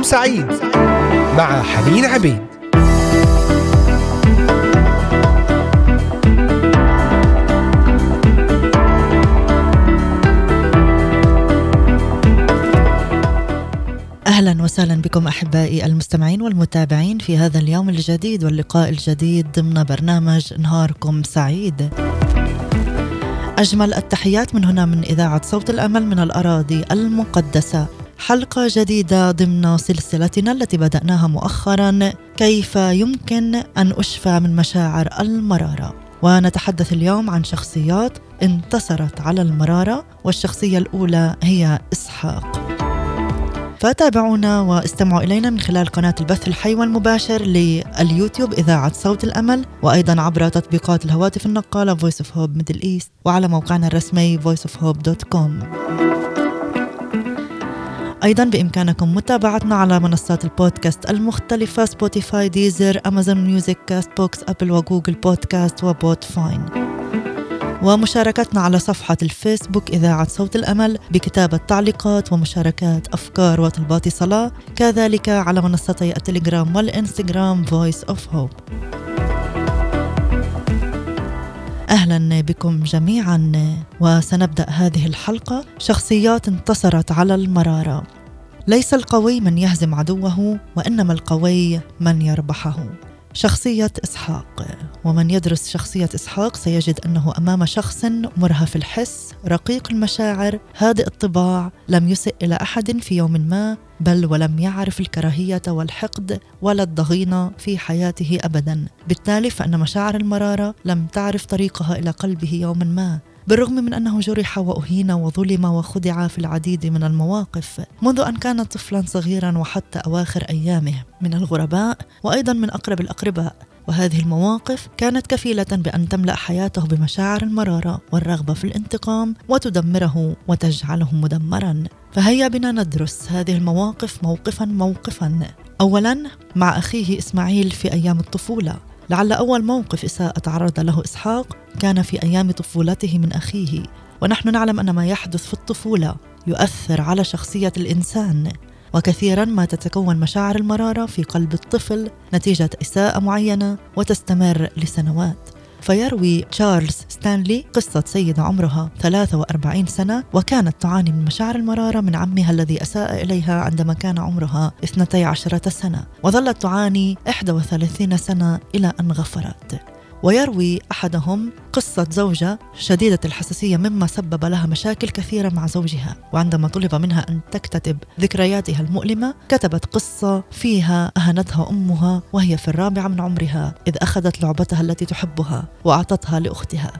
يومكم سعيد مع حنين عبيد أهلا وسهلا بكم أحبائي المستمعين والمتابعين في هذا اليوم الجديد واللقاء الجديد ضمن برنامج نهاركم سعيد. أجمل التحيات من هنا من إذاعة صوت الأمل من الأراضي المقدسة. حلقة جديدة ضمن سلسلتنا التي بدأناها مؤخرا كيف يمكن أن أشفى من مشاعر المرارة. ونتحدث اليوم عن شخصيات انتصرت على المرارة والشخصية الأولى هي إسحاق. فتابعونا واستمعوا إلينا من خلال قناة البث الحي والمباشر لليوتيوب إذاعة صوت الأمل وأيضا عبر تطبيقات الهواتف النقالة Voice of Hope Middle East وعلى موقعنا الرسمي voiceofhope.com أيضا بإمكانكم متابعتنا على منصات البودكاست المختلفة Spotify Deezer Amazon Music Castbox Apple و Google Podcast و Podbean ومشاركتنا على صفحة الفيسبوك إذاعة صوت الأمل بكتابة تعليقات ومشاركات أفكار وطلبات صلاة كذلك على منصتي التليجرام والإنستغرام Voice of Hope. أهلا بكم جميعا وسنبدأ هذه الحلقة شخصيات انتصرت على المرارة. ليس القوي من يهزم عدوه وإنما القوي من يربحه. شخصية إسحاق. ومن يدرس شخصية إسحاق سيجد أنه أمام شخص مرهف الحس رقيق المشاعر هادئ الطباع لم يسئ إلى أحد في يوم ما بل ولم يعرف الكراهية والحقد ولا الضغينة في حياته أبدا. بالتالي فإن مشاعر المرارة لم تعرف طريقها إلى قلبه يوما ما. بالرغم من أنه جرح وأهين وظلم وخدع في العديد من المواقف منذ أن كان طفلا صغيرا وحتى أواخر أيامه من الغرباء وأيضا من أقرب الأقرباء. وهذه المواقف كانت كفيلة بأن تملأ حياته بمشاعر المرارة والرغبة في الانتقام وتدمره وتجعله مدمرا. فهيا بنا ندرس هذه المواقف موقفا موقفا. اولا مع أخيه إسماعيل في أيام الطفولة. لعل أول موقف إساءة تعرض له إسحاق كان في أيام طفولته من أخيه. ونحن نعلم أن ما يحدث في الطفولة يؤثر على شخصية الإنسان. وكثيرا ما تتكون مشاعر المرارة في قلب الطفل نتيجة إساءة معينة وتستمر لسنوات. فيروي تشارلز ستانلي قصة سيدة عمرها 43 سنة وكانت تعاني من مشاعر المرارة من عمها الذي أساء إليها عندما كان عمرها 12 سنة وظلت تعاني 31 سنة إلى أن غفرت. ويروي أحدهم قصة زوجة شديدة الحساسية مما سبب لها مشاكل كثيرة مع زوجها وعندما طلب منها أن تكتتب ذكرياتها المؤلمة كتبت قصة فيها أهانتها أمها وهي في الرابعه من عمرها إذ أخذت لعبتها التي تحبها وأعطتها لأختها.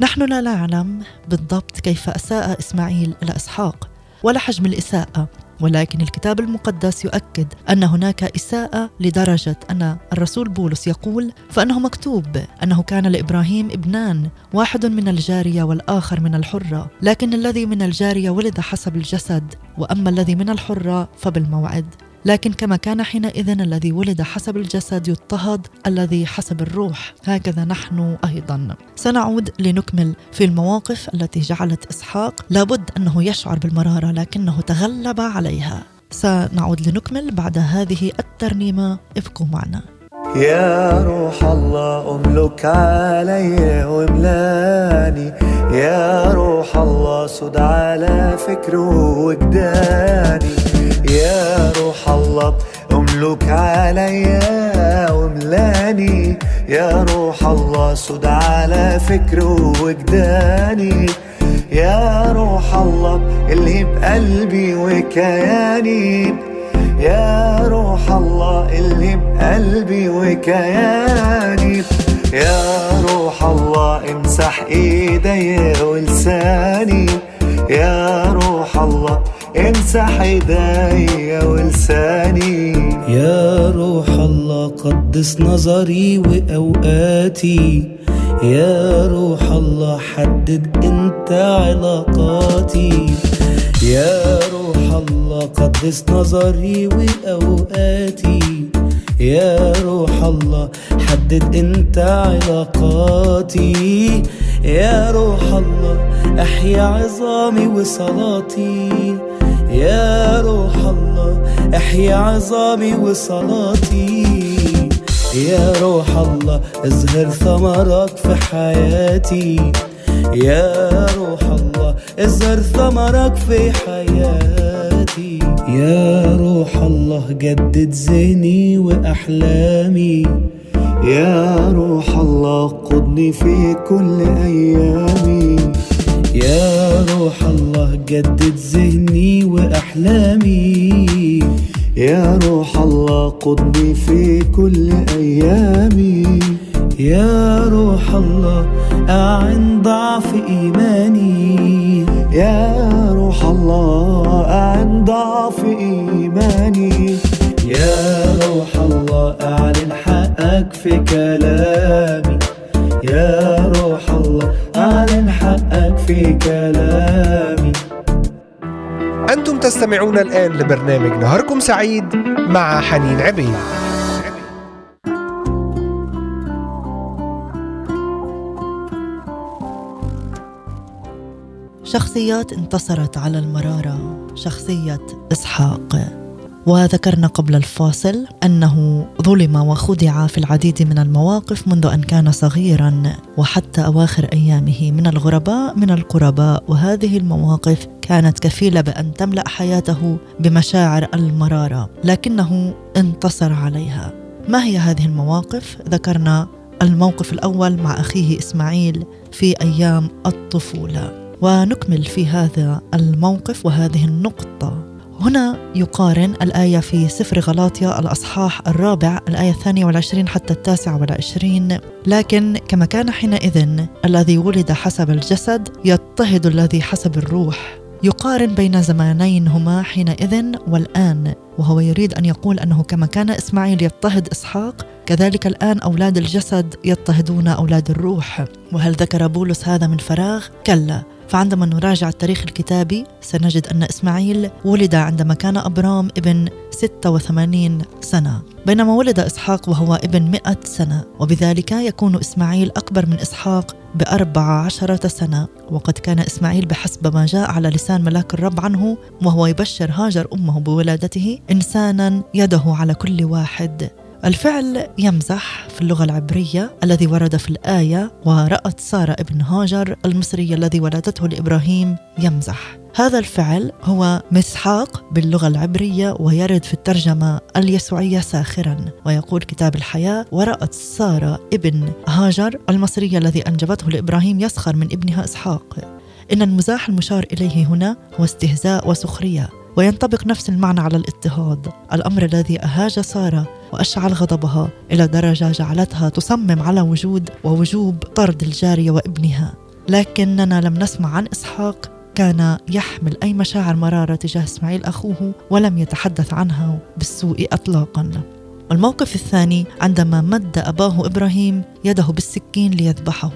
نحن لا نعلم بالضبط كيف أساء إسماعيل إلى إسحاق ولا حجم الإساءة. ولكن الكتاب المقدس يؤكد أن هناك إساءة لدرجة أن الرسول بولس يقول فأنه مكتوب أنه كان لإبراهيم ابنان واحد من الجارية والآخر من الحرة. لكن الذي من الجارية ولد حسب الجسد وأما الذي من الحرة فبالموعد. لكن كما كان حينئذ الذي ولد حسب الجسد يضطهد الذي حسب الروح هكذا نحن أيضا. سنعود لنكمل في المواقف التي جعلت إسحاق لابد أنه يشعر بالمرارة لكنه تغلب عليها. سنعود لنكمل بعد هذه الترنيمة. ابقوا معنا. يا روح الله أملك علي واملاني. يا روح الله صد على فكر وجداني يا روح الله أملك عليا واملاني. يا روح الله صد على فكر وجداني يا روح الله اللي بقلبي وكياني. يا روح الله اللي بقلبي وكياني. يا روح الله امسح ايدي ولساني. يا روح الله امسح ايدي ولساني. يا روح الله قدس نظري واوقاتي. يا روح الله حدد أنت علاقاتي. يا روح الله قدس نظري واوقاتي يا روح الله حدد أنت علاقاتي. يا روح الله أحيا عظامي وصلاتي. يا روح الله أحيا عظامي وصلاتي. يا روح الله أزهر ثمرك في حياتي. يا روح الله ازهر ثمرك في حياتي. يا روح الله جدد ذهني وأحلامي. يا روح الله قضني في كل أيامي. يا روح الله جدد ذهني وأحلامي. يا روح الله قضني في كل أيامي. يا روح الله أعن ضعف إيماني. يا روح الله أعن ضعف إيماني. يا روح الله أعلن حقك في كلامي. يا روح الله أعلن حقك في كلامي. أنتم تستمعون الآن لبرنامج نهاركم سعيد مع حنين عبيد. شخصيات انتصرت على المرارة شخصية إسحاق. وذكرنا قبل الفاصل أنه ظلم وخدع في العديد من المواقف منذ أن كان صغيرا وحتى أواخر أيامه من الغرباء من القرباء وهذه المواقف كانت كفيلة بأن تملأ حياته بمشاعر المرارة لكنه انتصر عليها. ما هي هذه المواقف؟ ذكرنا الموقف الأول مع أخيه إسماعيل في أيام الطفولة. ونكمل في هذا الموقف وهذه النقطة. هنا يقارن الآية في سفر غلاطيا الأصحاح الرابع الآية الثانية والعشرين حتى التاسعة والعشرين. لكن كما كان حينئذ الذي ولد حسب الجسد يضطهد الذي حسب الروح. يقارن بين زمانين هما حينئذ والآن وهو يريد أن يقول أنه كما كان إسماعيل يضطهد إسحاق كذلك الآن أولاد الجسد يضطهدون أولاد الروح وهل ذكر بولس هذا من فراغ؟ كلا فعندما نراجع التاريخ الكتابي سنجد أن إسماعيل ولد عندما كان أبرام ابن 86 سنة. بينما ولد إسحاق وهو ابن 100 سنة وبذلك يكون إسماعيل أكبر من إسحاق بأربع عشرة سنة. وقد كان إسماعيل بحسب ما جاء على لسان ملاك الرب عنه وهو يبشر هاجر أمه بولادته إنسانا يده على كل واحد. الفعل يمزح في اللغة العبرية الذي ورد في الآية ورأت سارة ابن هاجر المصري الذي ولدته لإبراهيم يمزح. هذا الفعل هو مسحاق باللغة العبرية ويرد في الترجمة اليسوعية ساخرا ويقول كتاب الحياة ورأت سارة ابن هاجر المصرية الذي أنجبته لإبراهيم يسخر من ابنها إسحاق. إن المزاح المشار إليه هنا هو استهزاء وسخرية. وينطبق نفس المعنى على الاضطهاد. الأمر الذي أهاج سارة وأشعل غضبها إلى درجة جعلتها تصمم على وجود ووجوب طرد الجارية وابنها. لكننا لم نسمع عن إسحاق كان يحمل أي مشاعر مرارة تجاه إسماعيل أخوه ولم يتحدث عنها بالسوء إطلاقا. الموقف الثاني عندما مد أباه إبراهيم يده بالسكين ليذبحه.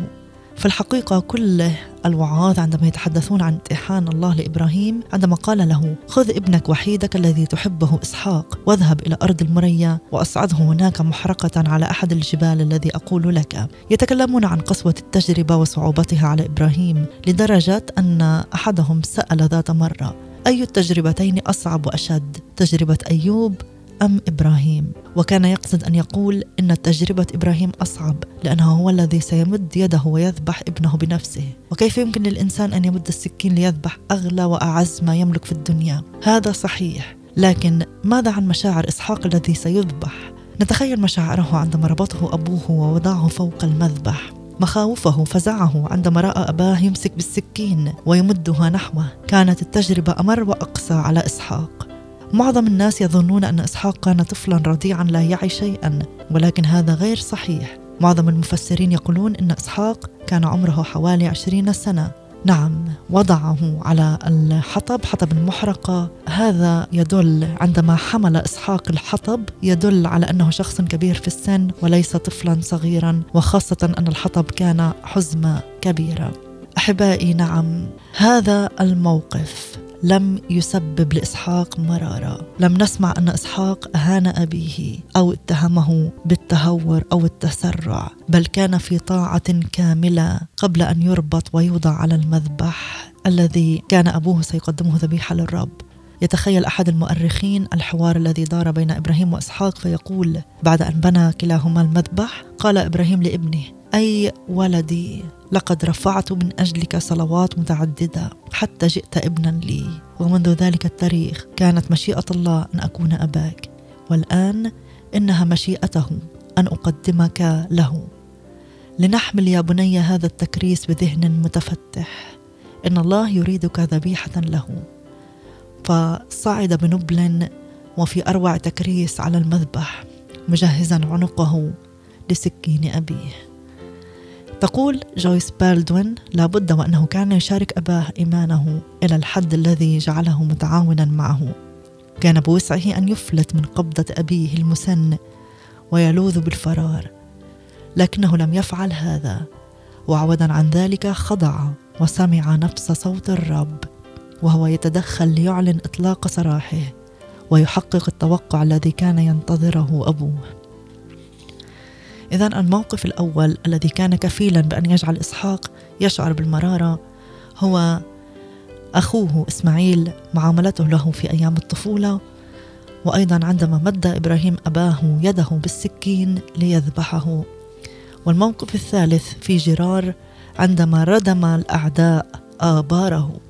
في الحقيقة كل الوعاظ عندما يتحدثون عن امتحان الله لإبراهيم عندما قال له خذ ابنك وحيدك الذي تحبه إسحاق واذهب إلى أرض المريا وأصعده هناك محرقة على أحد الجبال الذي أقول لك. يتكلمون عن قسوة التجربة وصعوبتها على إبراهيم لدرجة أن أحدهم سأل ذات مرة أي التجربتين أصعب وأشد؟ تجربة أيوب أم إبراهيم؟ وكان يقصد أن يقول إن تجربة إبراهيم أصعب لأنه هو الذي سيمد يده ويذبح ابنه بنفسه. وكيف يمكن للإنسان أن يمد السكين ليذبح أغلى وأعز ما يملك في الدنيا؟ هذا صحيح لكن ماذا عن مشاعر إسحاق الذي سيذبح؟ نتخيل مشاعره عندما ربطه أبوه ووضعه فوق المذبح. مخاوفه فزعه عندما رأى أباه يمسك بالسكين ويمدها نحوه. كانت التجربة أمر واقسى على إسحاق. معظم الناس يظنون أن إسحاق كان طفلا رضيعا لا يعي شيئا ولكن هذا غير صحيح. معظم المفسرين يقولون أن إسحاق كان عمره حوالي عشرين سنة. نعم وضعه على الحطب حطب المحرقة هذا يدل عندما حمل إسحاق الحطب يدل على أنه شخص كبير في السن وليس طفلا صغيرا وخاصة أن الحطب كان حزمة كبيرة. أحبائي نعم هذا الموقف. لم يسبب لإسحاق مراره، لم نسمع أن إسحاق أهان أبيه أو اتهمه بالتهور أو التسرع، بل كان في طاعة كاملة قبل أن يربط ويوضع على المذبح الذي كان أبوه سيقدمه ذبيحة للرب. يتخيل أحد المؤرخين الحوار الذي دار بين إبراهيم وإسحاق فيقول بعد أن بنى كلاهما المذبح قال إبراهيم لابنه أي ولدي لقد رفعت من أجلك صلوات متعددة حتى جئت ابنا لي ومنذ ذلك التاريخ كانت مشيئة الله أن أكون أباك والآن إنها مشيئته أن أقدمك له. لنحمل يا بني هذا التكريس بذهن متفتح. إن الله يريدك ذبيحة له. فصعد بنبل وفي أروع تكريس على المذبح مجهزا عنقه لسكين أبيه. تقول جويس بالدوين لابد وأنه كان يشارك أباه إيمانه إلى الحد الذي جعله متعاونا معه. كان بوسعه أن يفلت من قبضة أبيه المسن ويلوذ بالفرار لكنه لم يفعل هذا وعوضا عن ذلك خضع وسمع نفس صوت الرب وهو يتدخل ليعلن إطلاق سراحه ويحقق التوقع الذي كان ينتظره أبوه. اذا الموقف الأول الذي كان كفيلا بأن يجعل إسحاق يشعر بالمرارة هو أخوه إسماعيل معاملته له في أيام الطفولة وأيضا عندما مد إبراهيم أباه يده بالسكين ليذبحه. والموقف الثالث في جرار عندما ردم الأعداء آباره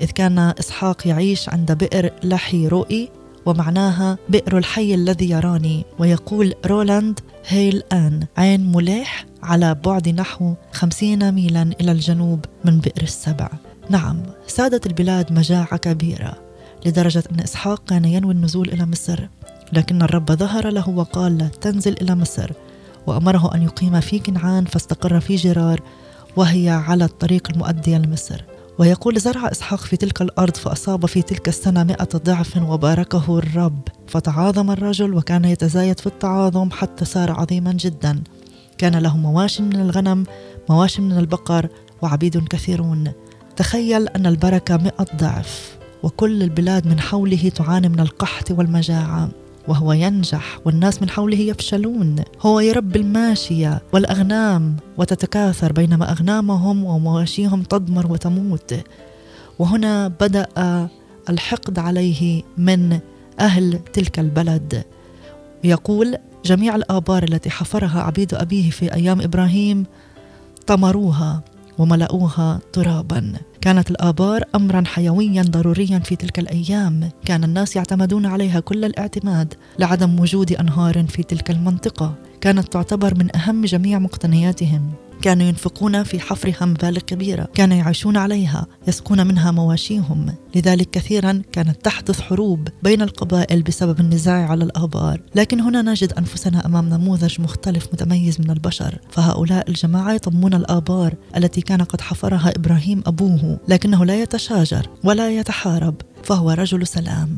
إذ كان إسحاق يعيش عند بئر لحي رؤي ومعناها بئر الحي الذي يراني. ويقول رولاند هيل أن عين مليح على بعد نحو خمسين ميلا إلى الجنوب من بئر السبع. نعم سادت البلاد مجاعة كبيرة لدرجة أن إسحاق كان ينوي النزول إلى مصر لكن الرب ظهر له وقال لا تنزل إلى مصر وأمره أن يقيم في كنعان فاستقر في جرار وهي على الطريق المؤدية لمصر. ويقول زرع إسحاق في تلك الأرض فأصاب في تلك السنة مئة ضعف وباركه الرب. فتعاظم الرجل وكان يتزايد في التعاظم حتى صار عظيما جدا. كان له مواشي من الغنم مواشي من البقر وعبيد كثيرون. تخيل أن البركة مئة ضعف وكل البلاد من حوله تعاني من القحط والمجاعة. وهو ينجح والناس من حوله يفشلون. هو يربي الماشية والأغنام وتتكاثر بينما أغنامهم ومواشيهم تضمر وتموت. وهنا بدأ الحقد عليه من أهل تلك البلد. يقول جميع الآبار التي حفرها عبيد أبيه في أيام إبراهيم طمروها وملأوها ترابا. كانت الآبار أمرا حيويا ضروريا في تلك الأيام. كان الناس يعتمدون عليها كل الاعتماد لعدم وجود أنهار في تلك المنطقة. كانت تعتبر من أهم جميع مقتنياتهم. كانوا ينفقون في حفرها مبالغ كبيرة كانوا يعيشون عليها يسقون منها مواشيهم. لذلك كثيرا كانت تحدث حروب بين القبائل بسبب النزاع على الآبار. لكن هنا نجد أنفسنا أمام نموذج مختلف متميز من البشر. فهؤلاء الجماعة يطمون الآبار التي كان قد حفرها إبراهيم أبوه لكنه لا يتشاجر ولا يتحارب فهو رجل سلام.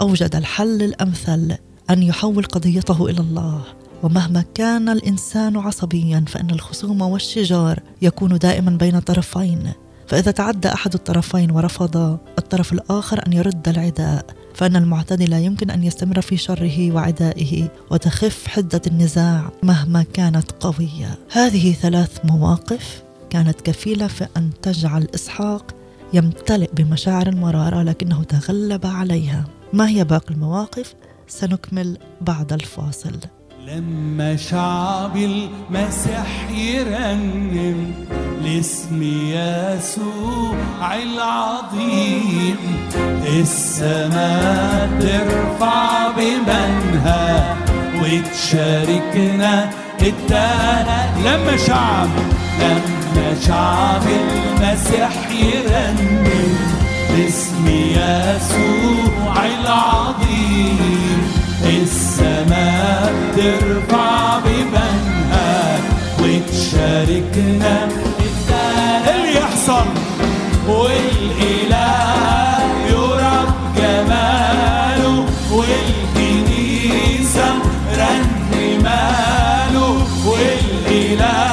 أوجد الحل الأمثل أن يحول قضيته إلى الله. ومهما كان الإنسان عصبيا فإن الخصوم والشجار يكون دائما بين طرفين فإذا تعدى أحد الطرفين ورفض الطرف الآخر أن يرد العداء فإن المعتدي لا يمكن أن يستمر في شره وعدائه وتخف حدة النزاع مهما كانت قوية. هذه ثلاث مواقف كانت كفيلة في أن تجعل إسحاق يمتلئ بمشاعر المراره لكنه تغلب عليها. ما هي باقي المواقف؟ سنكمل بعد الفاصل. لما شعب المسيح يرنم لاسم يسوع العظيم السماء ترفع بمنها وتشاركنا التانا لما شعب لما شعب المسيح يرنم لاسم يسوع العظيم السماء ترفع ببنها وتشاركنا اللي يحصل؟ والإله يرى جماله. والكنيسة رن ماله. والإله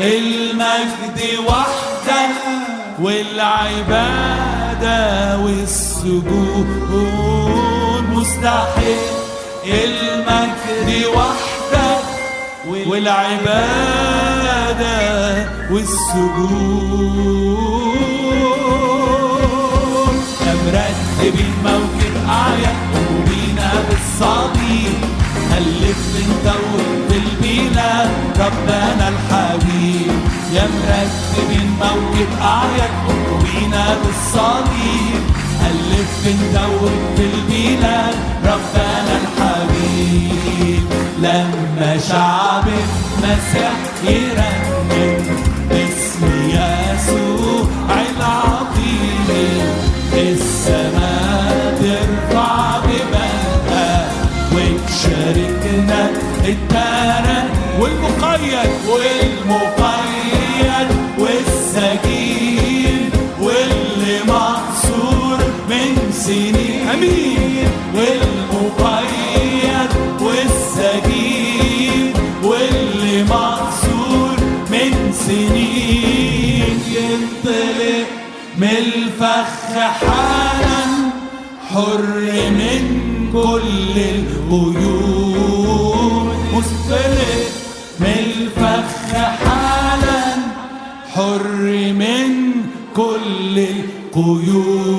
المجد وحده والعبادة والسجود مستحيل. المجد وحده والعبادة والسجود. يا مرتبين موكب أعياد قلوبينا بالصليب ألف انت في البلاد ربنا الحبيب. يا مرتبين موكب أعياد قلوبينا بالصليب. ألف انت البلاد ربنا الحبيب. لما شعب المسيح يرنم الترن والمقيد والمقيد والسجين واللي مقصور من سنين. أمين. والمقيد والسجين واللي مقصور من سنين. ينطلق من الفخ حالا حر من كل القيود مستلق من الفخ حالا حر من كل القيود.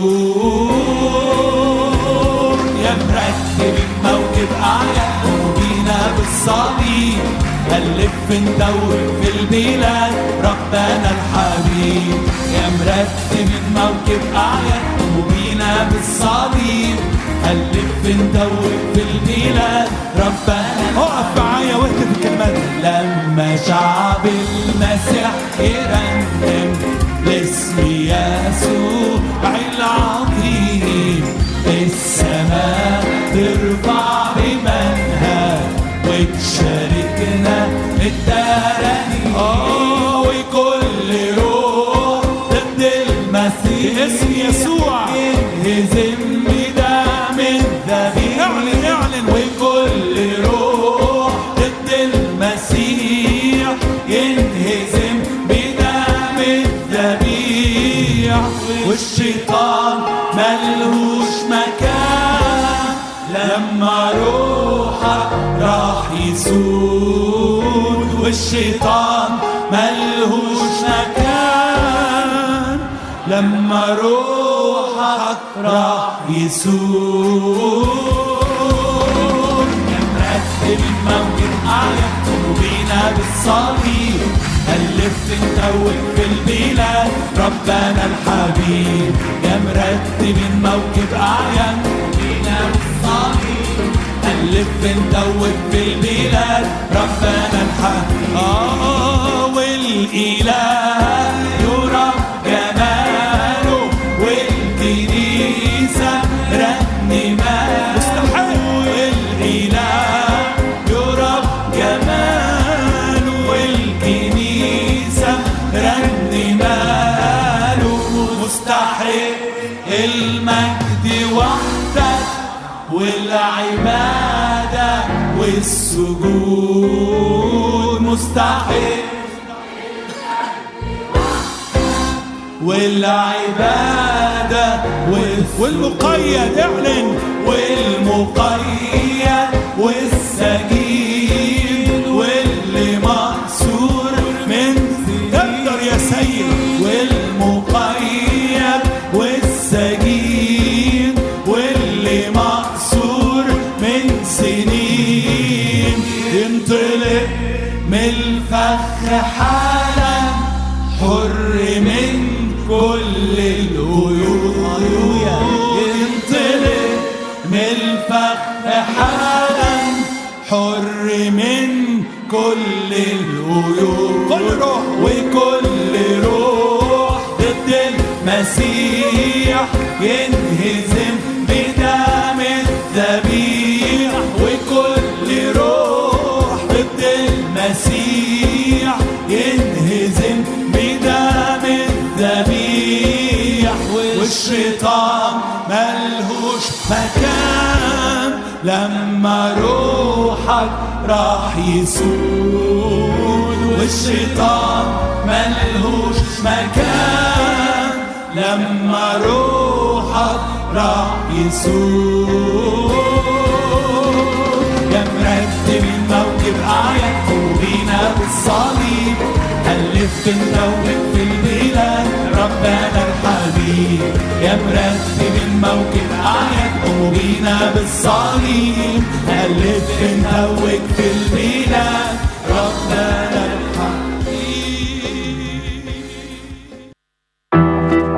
يا مرتب موكب أعياد قلوبينا بالصليب ألف ندور في البلاد ربنا الحبيب. يا مرتب موكب أعياد قلوبينا بالصليب ألف ندور في البلاد ربنا أقف معايا وأكتب الكلمات. لما شعب المسيح يرنم لاسم يسوع العظيم السماء ترفع بمنها وتشاركنا الترانيم آه وكل روح ضد المسيح. اسم يسوع. ينهزم روحك راح يسود يا مرتب الموجد أعياد قلوبينا بالصليب. ألفت ندور في البلاد. ربنا الحبيب. يا مرتب الموكب أعيان قلوبينا بالصليب. ألف ندور في البلاد. ربنا الحبيب. آه والإله. والسجود مستحيل. والعبادة والمقيد اعلن. والمقيد والسجين واللي مقصور كل القيود كل روح. وكل روح ضد المسيح. ينهزم بدم الذبيح. وكل روح ضد المسيح. ينهزم بدم الذبيح. والشيطان ملهوش لما روحك راح يسود والشيطان ملهوش مكان. لما روحك راح يسود. يا مرتب الموكب أعياد بالصليب. ألفت مدوب في البلاد. ربنا يا مرتب الموكب أعياد قلوبينا بالصليب. ألفت مدوب في البلاد ربنا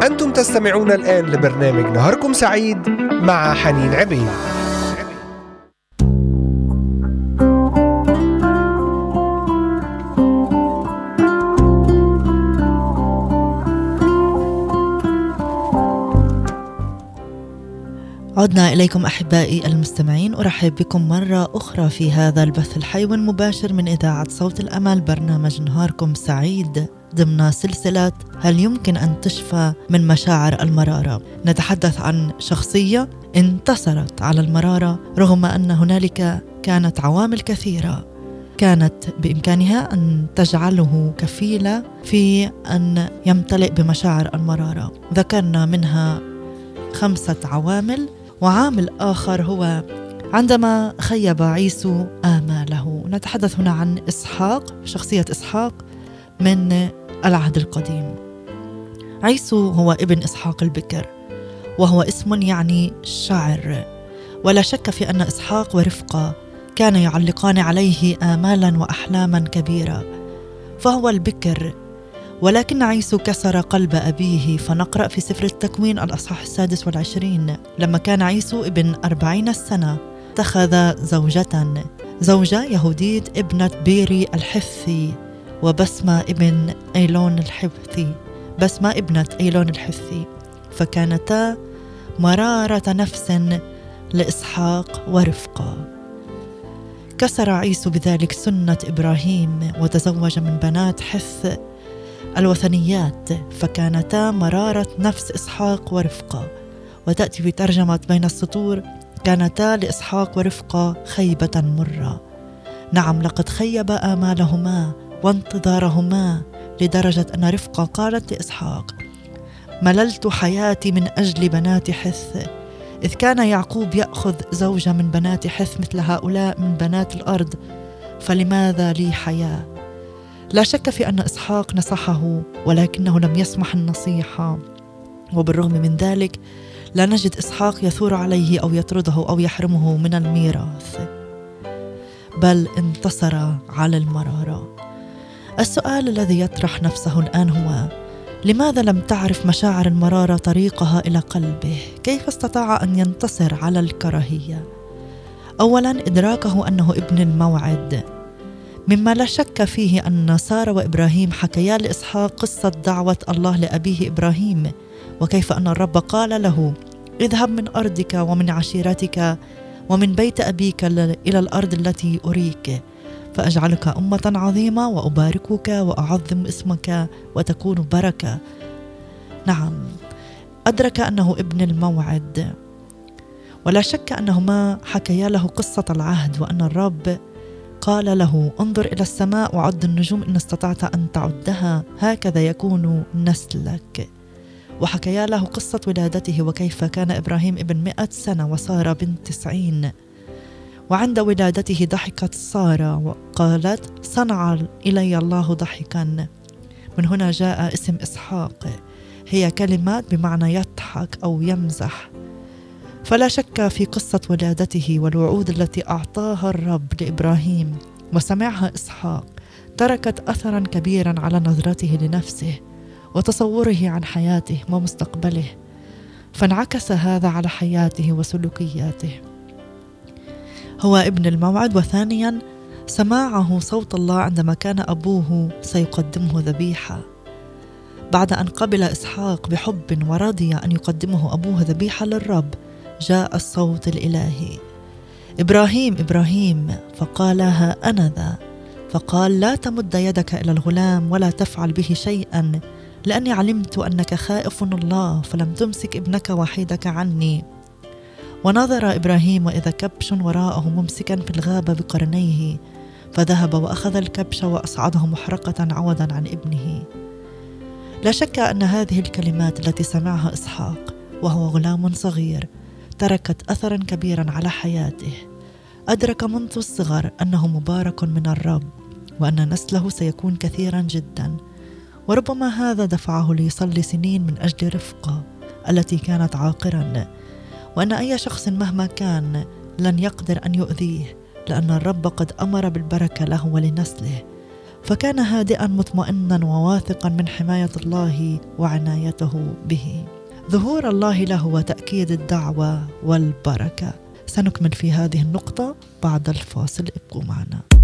أنتم تستمعون الآن لبرنامج نهاركم سعيد مع حنين عبيد. عدنا إليكم أحبائي المستمعين أرحب بكم مرة أخرى في هذا البث الحي والمباشر من إذاعة صوت الأمل برنامج نهاركم سعيد ضمن سلسلة هل يمكن أن تشفى من مشاعر المرارة. نتحدث عن شخصية انتصرت على المرارة رغم أن هنالك كانت عوامل كثيرة. كانت بإمكانها أن تجعله كفيلة في أن يمتلئ بمشاعر المرارة. ذكرنا منها خمسة عوامل وعامل آخر هو عندما خيب عيسو آماله. نتحدث هنا عن إسحاق شخصية إسحاق من العهد القديم. عيسو هو ابن إسحاق البكر وهو اسم يعني شعر ولا شك في أن إسحاق ورفقة كان يعلقان عليه آمالا وأحلاما كبيرة. فهو البكر ولكن عيسو كسر قلب أبيه فنقرأ في سفر التكوين الأصحاح السادس والعشرين. لما كان عيسو ابن أربعين سنة اتخذ زوجة. زوجة يهودية ابنة بيري الحثي وبسمة ابن أيلون الحثي بسمة ابنة أيلون الحثي فكانتا مرارة نفس لإسحاق ورفقة كسر عيسو بذلك سنة إبراهيم وتزوج من بنات حث الوثنيات فكانتا مرارة نفس إسحاق ورفقة. وتأتي في ترجمة بين السطور كانتا لإسحاق ورفقة خيبة مرة. نعم لقد خيب آمالهما وانتظارهما لدرجة أن رفقة قالت لإسحاق مللت حياتي من أجل بنات حث. إذ كان يعقوب يأخذ زوجة من بنات حث مثل هؤلاء من بنات الأرض فلماذا لي حياة؟ لا شك في أن إسحاق نصحه ولكنه لم يسمح النصيحة وبالرغم من ذلك لا نجد إسحاق يثور عليه أو يطرده أو يحرمه من الميراث بل انتصر على المرارة السؤال الذي يطرح نفسه الآن هو لماذا لم تعرف مشاعر المرارة طريقها إلى قلبه؟ كيف استطاع أن ينتصر على الكراهية؟ أولا إدراكه أنه ابن الموعد مما لا شك فيه أن سارة وإبراهيم حكيا لإسحاق قصة دعوة الله لأبيه إبراهيم. وكيف أن الرب قال له اذهب من أرضك ومن عشيرتك ومن بيت أبيك إلى الأرض التي أريك. فأجعلك أمة عظيمة وأباركك وأعظم اسمك وتكون بركة. نعم. أدرك أنه ابن الموعد. ولا شك أنهما حكيا له قصة العهد وأن الرب قال له انظر إلى السماء وعد النجوم إن استطعت أن تعدها هكذا يكون نسلك. وحكيا له قصة ولادته وكيف كان إبراهيم ابن مئة سنة وسارة بنت تسعين. وعند ولادته ضحكت سارة وقالت صنع إلي الله ضحكا. من هنا جاء اسم إسحاق. هي كلمات بمعنى يضحك أو يمزح. فلا شك في قصة ولادته والوعود التي أعطاها الرب لإبراهيم وسمعها إسحاق تركت أثرا كبيرا على نظرته لنفسه وتصوره عن حياته ومستقبله فانعكس هذا على حياته وسلوكياته. هو ابن الموعد وثانيا سماعه صوت الله عندما كان أبوه سيقدمه ذبيحة. بعد أن قبل إسحاق بحب ورضي أن يقدمه أبوه ذبيحة للرب جاء الصوت الإلهي. إبراهيم إبراهيم فقال ها أنا ذا. فقال لا تمد يدك إلى الغلام ولا تفعل به شيئا لأني علمت أنك خائف الله فلم تمسك ابنك وحيدك عني. ونظر إبراهيم واذا كبش وراءه ممسكا في الغابة بقرنيه فذهب وأخذ الكبش وأصعده محرقة عوضا عن ابنه. لا شك أن هذه الكلمات التي سمعها إسحاق وهو غلام صغير تركت اثرا كبيرا على حياته. أدرك منذ الصغر أنه مبارك من الرب وأن نسله سيكون كثيرا جدا. وربما هذا دفعه ليصلي سنين من أجل رفقة التي كانت عاقرا وأن أي شخص مهما كان لن يقدر أن يؤذيه لأن الرب قد أمر بالبركة له ولنسله. فكان هادئا مطمئنا وواثقا من حماية الله وعنايته به. ظهور الله له وتأكيد الدعوة والبركة. سنكمل في هذه النقطة بعد الفاصل. ابقوا معنا.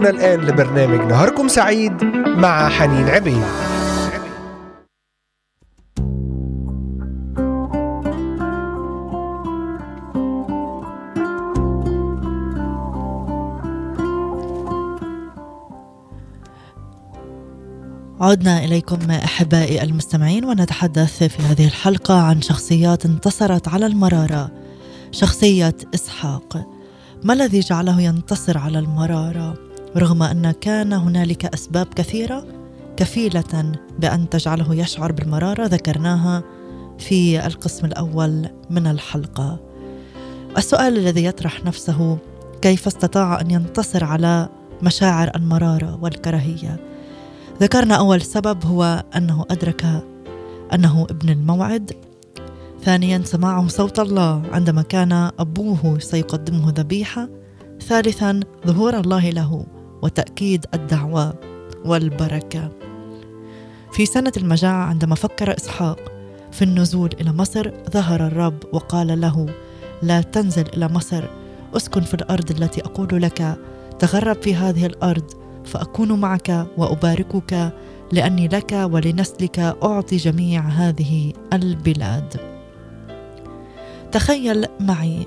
تستمعون الآن لبرنامج نهاركم سعيد مع حنين عبيد. عدنا إليكم أحبائي المستمعين ونتحدث في هذه الحلقة عن شخصيات انتصرت على المرارة. شخصية إسحاق. ما الذي جعله ينتصر على المرارة؟ رغم أن كان هنالك أسباب كثيرة كفيلة بأن تجعله يشعر بالمرارة ذكرناها في القسم الأول من الحلقة. السؤال الذي يطرح نفسه كيف استطاع أن ينتصر على مشاعر المرارة والكراهية؟ ذكرنا أول سبب هو أنه أدرك أنه ابن الموعد. ثانيا سماعه صوت الله عندما كان أبوه سيقدمه ذبيحة. ثالثا ظهور الله له. وتأكيد الدعوة والبركة. في سنة المجاعة عندما فكر إسحاق في النزول إلى مصر ظهر الرب وقال له لا تنزل إلى مصر أسكن في الأرض التي أقول لك تغرب في هذه الأرض فأكون معك وأباركك لأني لك ولنسلك أعطي جميع هذه البلاد. تخيل معي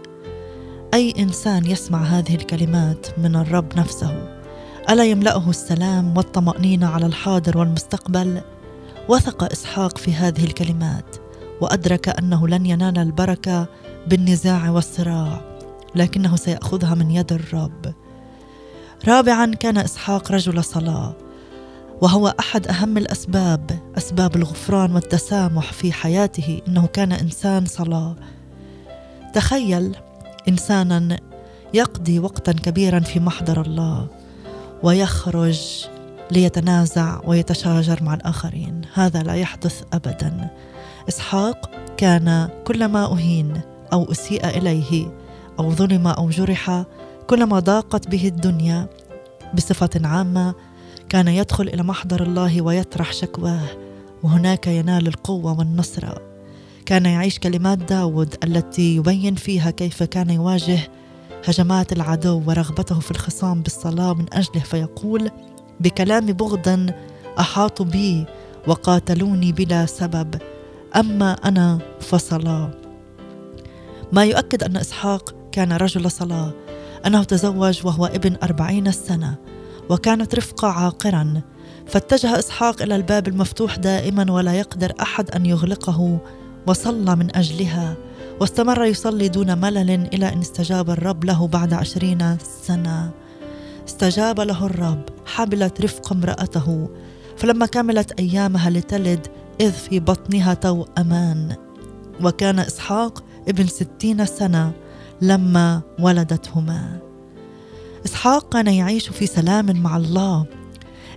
أي إنسان يسمع هذه الكلمات من الرب نفسه؟ ألا يملأه السلام والطمأنينة على الحاضر والمستقبل؟ وثق إسحاق في هذه الكلمات وأدرك أنه لن ينال البركة بالنزاع والصراع لكنه سيأخذها من يد الرب. رابعا كان إسحاق رجل صلاة وهو أحد أهم الأسباب أسباب الغفران والتسامح في حياته إنه كان إنسان صلاة. تخيل إنسانا يقضي وقتا كبيرا في محضر الله. ويخرج ليتنازع ويتشاجر مع الآخرين. هذا لا يحدث أبدا. إسحاق كان كلما أهين أو أسيء إليه أو ظلم أو جرح كلما ضاقت به الدنيا بصفة عامة كان يدخل إلى محضر الله ويطرح شكواه وهناك ينال القوة والنصرة كان يعيش كلمات داود التي يبين فيها كيف كان يواجه هجمات العدو ورغبته في الخصام بالصلاة من أجله فيقول بكلام بغض أحاطوا بي وقاتلوني بلا سبب أما أنا فصلاة. ما يؤكد أن إسحاق كان رجل صلاة. أنه تزوج وهو ابن أربعين سنة وكانت رفقة عاقرا. فاتجه إسحاق إلى الباب المفتوح دائما ولا يقدر أحد أن يغلقه وصلى من أجلها. واستمر يصلي دون ملل إلى أن استجاب الرب له بعد عشرين سنة. استجاب له الرب حبلت رفقة امرأته. فلما كملت أيامها لتلد إذ في بطنها توأمان وكان إسحاق ابن ستين سنة لما ولدتهما. إسحاق كان يعيش في سلام مع الله.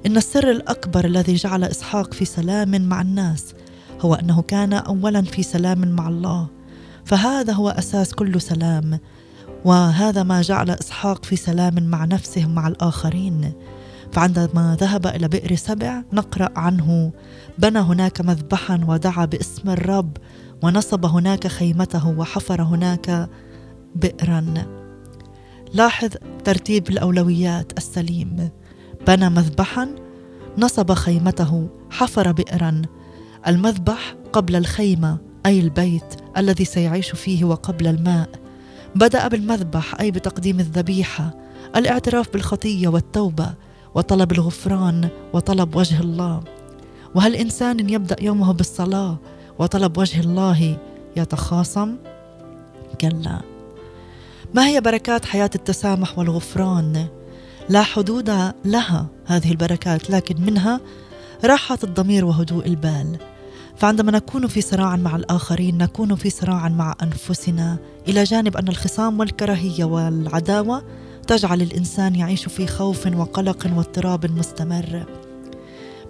إن السر الأكبر الذي جعل إسحاق في سلام مع الناس هو أنه كان أولا في سلام مع الله. فهذا هو أساس كل سلام وهذا ما جعل إسحاق في سلام مع نفسه مع الآخرين. فعندما ذهب إلى بئر سبع نقرأ عنه بنى هناك مذبحا ودعا باسم الرب ونصب هناك خيمته وحفر هناك بئرا. لاحظ ترتيب الأولويات السليم بنى مذبحا نصب خيمته حفر بئرا. المذبح قبل الخيمة أي البيت الذي سيعيش فيه وقبل الماء. بدأ بالمذبح أي بتقديم الذبيحة. الاعتراف بالخطية والتوبة وطلب الغفران وطلب وجه الله. وهل إنسان يبدأ يومه بالصلاة وطلب وجه الله يتخاصم؟ كلا. ما هي بركات حياة التسامح والغفران؟ لا حدود لها هذه البركات لكن منها راحة الضمير وهدوء البال. فعندما نكون في صراع مع الآخرين نكون في صراع مع أنفسنا. إلى جانب أن الخصام والكراهية والعداوة تجعل الإنسان يعيش في خوف وقلق واضطراب مستمر.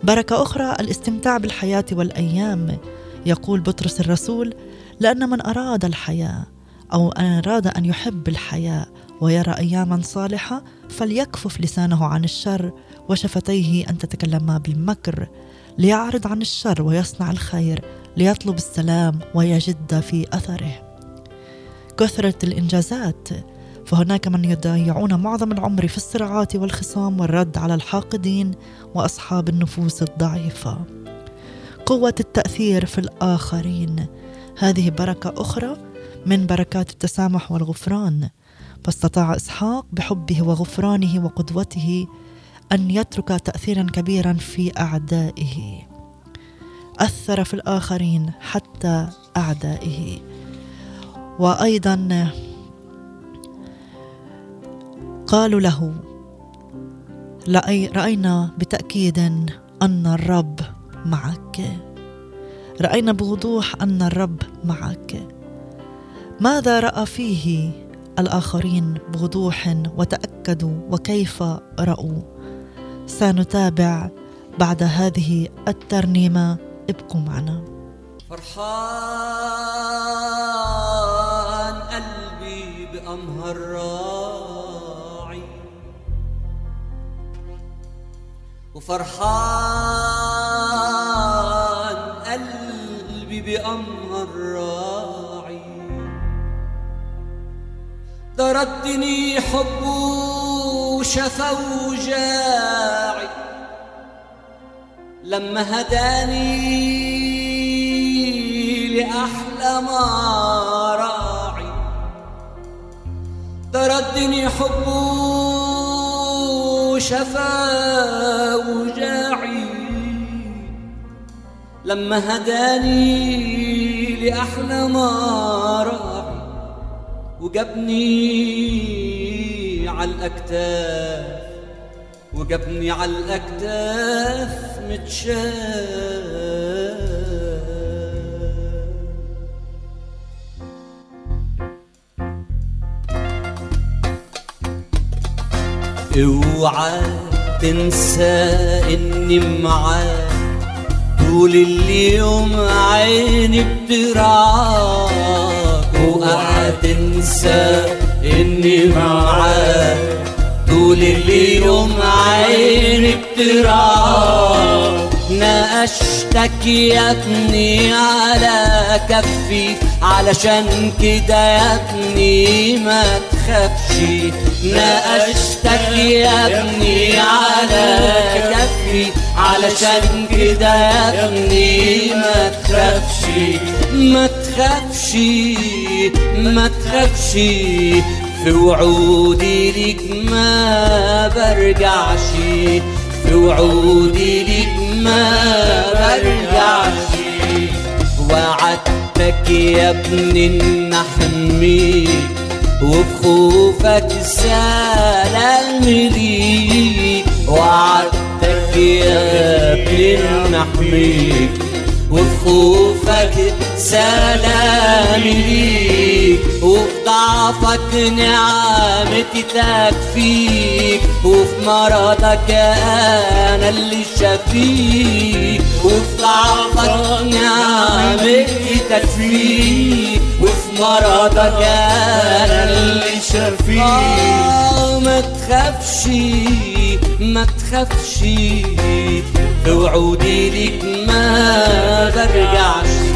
بركة أخرى الاستمتاع بالحياة والأيام. يقول بطرس الرسول لأن من أراد الحياة أو أراد أن يحب الحياة ويرى أياما صالحة فليكفف لسانه عن الشر وشفتيه أن تتكلما بالمكر ليعرض عن الشر ويصنع الخير ليطلب السلام ويجد في أثره. كثرة الإنجازات فهناك من يضيعون معظم العمر في الصراعات والخصام والرد على الحاقدين وأصحاب النفوس الضعيفة. قوة التأثير في الآخرين. هذه بركة أخرى من بركات التسامح والغفران. فاستطاع إسحاق بحبه وغفرانه وقدوته أن يترك تاثيرا كبيرا في أعدائه. أثر في الآخرين حتى أعدائه. وأيضا قالوا له رأينا بتأكيد أن الرب معك. رأينا بوضوح أن الرب معك. ماذا رأى فيه الآخرين بوضوح وتأكدوا وكيف رأوا؟ سنتابع بعد هذه الترنيمة. ابقوا معنا. فرحان قلبي بأمها الراعي وفرحان قلبي بأمها الراعي طردني حب وشفى وجاعي. لما هداني لأحلى ما راعي. طردني حب وشفى وجاعي. لما هداني لأحلى ما راعي. على الأكتاف وجابني على الأكتاف متشاف. اوعى تنسى إني معاك. طول اليوم عيني بترعاك اوعى تنسى إني معاك طول اليوم عيني بترعاك ناقشتك يا ابني على كفي. علشان كده يا ابني ما تخافش. ناقشتك يا ابني على كفي. علشان كده يا ابني ما تخافش. ما تخافش. ما تخافش في وعودي ليك ما برجعش. في وعودي ليك ما برجعش. وعدتك يا ابني إن احميك وفي خوفك سلام ليك وعدتك يا ابني إن احميك وفي خوفك سلام ليك وفي ضعفك نعمتي تكفيك وفي مرضك أنا اللي شفيك وفي ضعفك نعمتي تكفيك وفي مرضك أنا اللي شفيك. آه ما تخافش ما تخافش في وعودي ليك ما برجعش.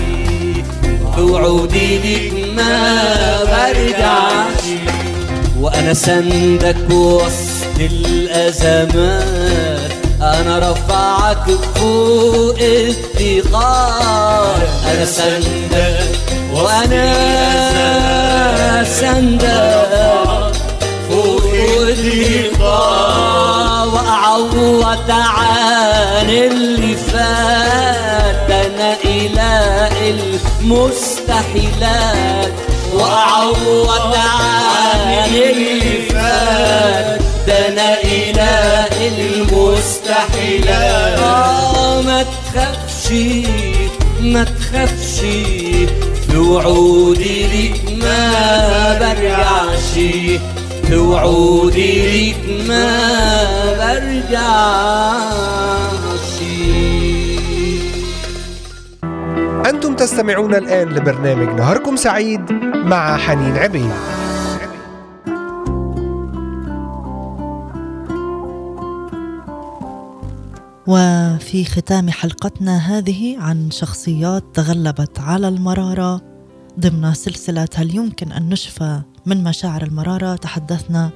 وعودي ليك ما برجعش. وأنا سندك وسط الأزمات. أنا رفعك فوق الثقال. أنا سندك وأنا سندك فوق الثقال. وأعوض عن اللي فات أنا اله المستحيلات واعوض عن اللي فات ده أنا إله المستحيلات. آه ما تخافش ما تخافش في وعودي ليك ما برجعش في وعودي ليك ما برجعش أنتم تستمعون الآن لبرنامج نهاركم سعيد مع حنين عبيد. وفي ختام حلقتنا هذه عن شخصيات تغلبت على المرارة. ضمن سلسلة هل يمكن أن نشفى من مشاعر المرارة تحدثنا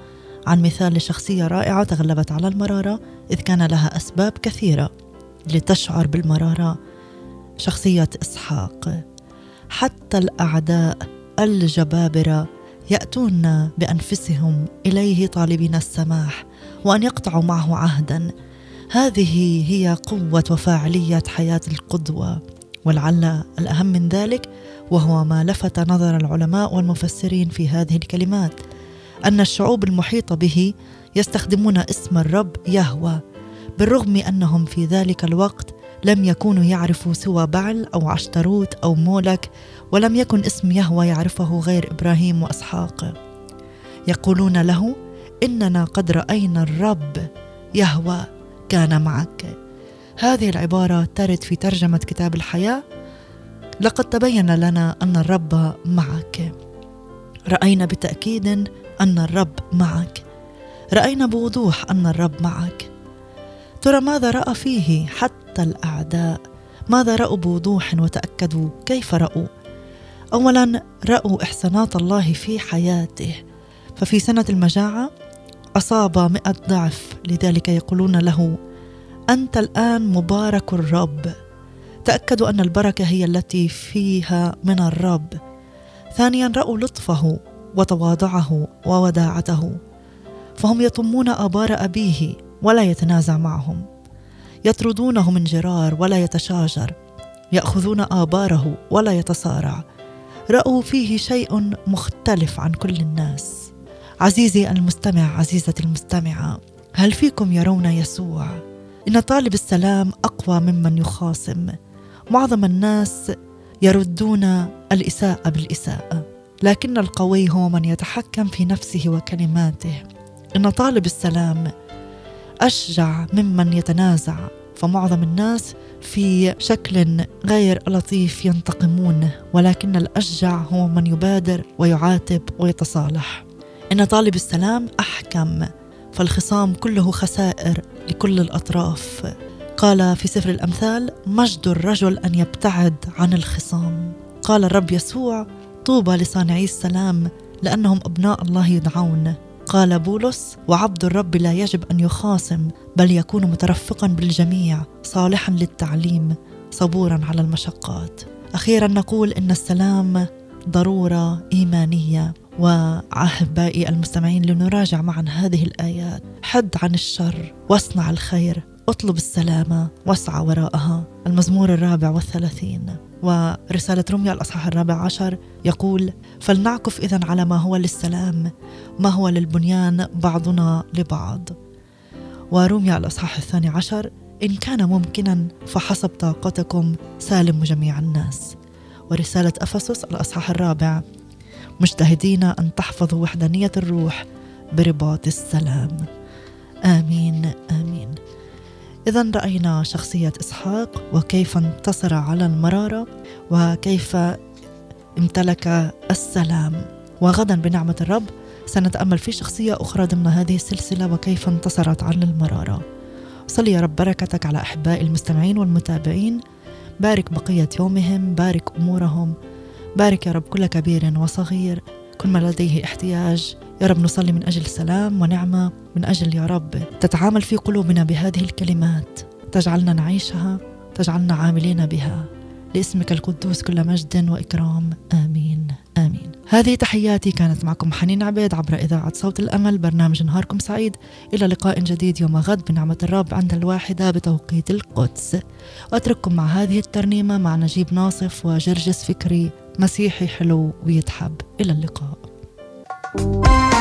عن مثال لشخصية رائعة تغلبت على المرارة إذ كان لها أسباب كثيرة لتشعر بالمرارة. شخصية إسحاق. حتى الأعداء الجبابرة يأتون بأنفسهم إليه طالبين السماح وأن يقطعوا معه عهدا. هذه هي قوة وفاعلية حياة القدوة ولعل الأهم من ذلك وهو ما لفت نظر العلماء والمفسرين في هذه الكلمات أن الشعوب المحيطة به يستخدمون اسم الرب يهوى بالرغم أنهم في ذلك الوقت لم يكونوا يعرفوا سوى بعل أو عشتروت أو مولك ولم يكن اسم يهوى يعرفه غير إبراهيم وإسحاق. يقولون له إننا قد رأينا الرب يهوى كان معك. هذه العبارة ترد في ترجمة كتاب الحياة. لقد تبين لنا أن الرب معك. رأينا بتأكيد أن الرب معك. رأينا بوضوح أن الرب معك. ترى ماذا رأى فيه حتى الأعداء؟ ماذا رأوا بوضوح وتأكدوا كيف رأوا؟ أولا رأوا إحسانات الله في حياته. ففي سنة المجاعة أصاب مئة ضعف لذلك يقولون له أنت الآن مبارك الرب. تأكدوا أن البركة هي التي فيها من الرب. ثانيا رأوا لطفه وتواضعه ووداعته. فهم يطمون آبار أبيه ولا يتنازع معهم. يطردونه من جرار ولا يتشاجر يأخذون آباره ولا يتصارع. رأوا فيه شيء مختلف عن كل الناس. عزيزي المستمع عزيزتي المستمعة هل فيكم يرون يسوع؟ إن طالب السلام أقوى ممن يخاصم. معظم الناس يردون الإساءة بالإساءة لكن القوي هو من يتحكم في نفسه وكلماته. إن طالب السلام أشجع ممن يتنازع فمعظم الناس في شكل غير لطيف ينتقمون ولكن الأشجع هو من يبادر ويعاتب ويتصالح. إن طالب السلام أحكم فالخصام كله خسائر لكل الأطراف. قال في سفر الأمثال مجد الرجل أن يبتعد عن الخصام قال الرب يسوع طوبى لصانعي السلام لأنهم أبناء الله يدعون قال بولس وعبد الرب لا يجب أن يخاصم بل يكون مترفقا بالجميع صالحا للتعليم صبورا على المشقات. أخيرا نقول إن السلام ضرورة إيمانية وأحبائي المستمعين لنراجع معا هذه الآيات. حد عن الشر واصنع الخير. أطلب السلامة وأسعى وراءها المزمور الرابع والثلاثين. ورسالة رمية الأصحاح الرابع عشر يقول فلنعكف إذا على ما هو للسلام ما هو للبنيان بعضنا لبعض. ورمية الأصحاح الثاني عشر إن كان ممكنا فحسب طاقتكم سالم جميع الناس. ورسالة أفسس الأصحاح الرابع مجتهدين أن تحفظوا وحدانية الروح برباط السلام. آمين آمين. إذا رأينا شخصية إسحاق وكيف انتصر على المرارة وكيف امتلك السلام. وغدا بنعمة الرب سنتأمل في شخصية أخرى ضمن هذه السلسلة وكيف انتصرت على المرارة. صلي يا رب بركتك على أحبائي المستمعين والمتابعين. بارك بقية يومهم بارك أمورهم. بارك يا رب كل كبير وصغير. كل ما لديه احتياج. يا رب نصلي من أجل سلام ونعمة من أجل يا رب تتعامل في قلوبنا بهذه الكلمات. تجعلنا نعيشها تجعلنا عاملين بها. لاسمك القدوس كل مجد وإكرام. آمين آمين. هذه تحياتي كانت معكم حنين عبيد عبر إذاعة صوت الأمل. برنامج نهاركم سعيد. إلى لقاء جديد يوم غد بنعمة الرب عند الواحدة بتوقيت القدس. وأترككم مع هذه الترنيمة مع نجيب ناصف وجرجس فكري مسيحي حلو ويتحب. إلى اللقاء. Música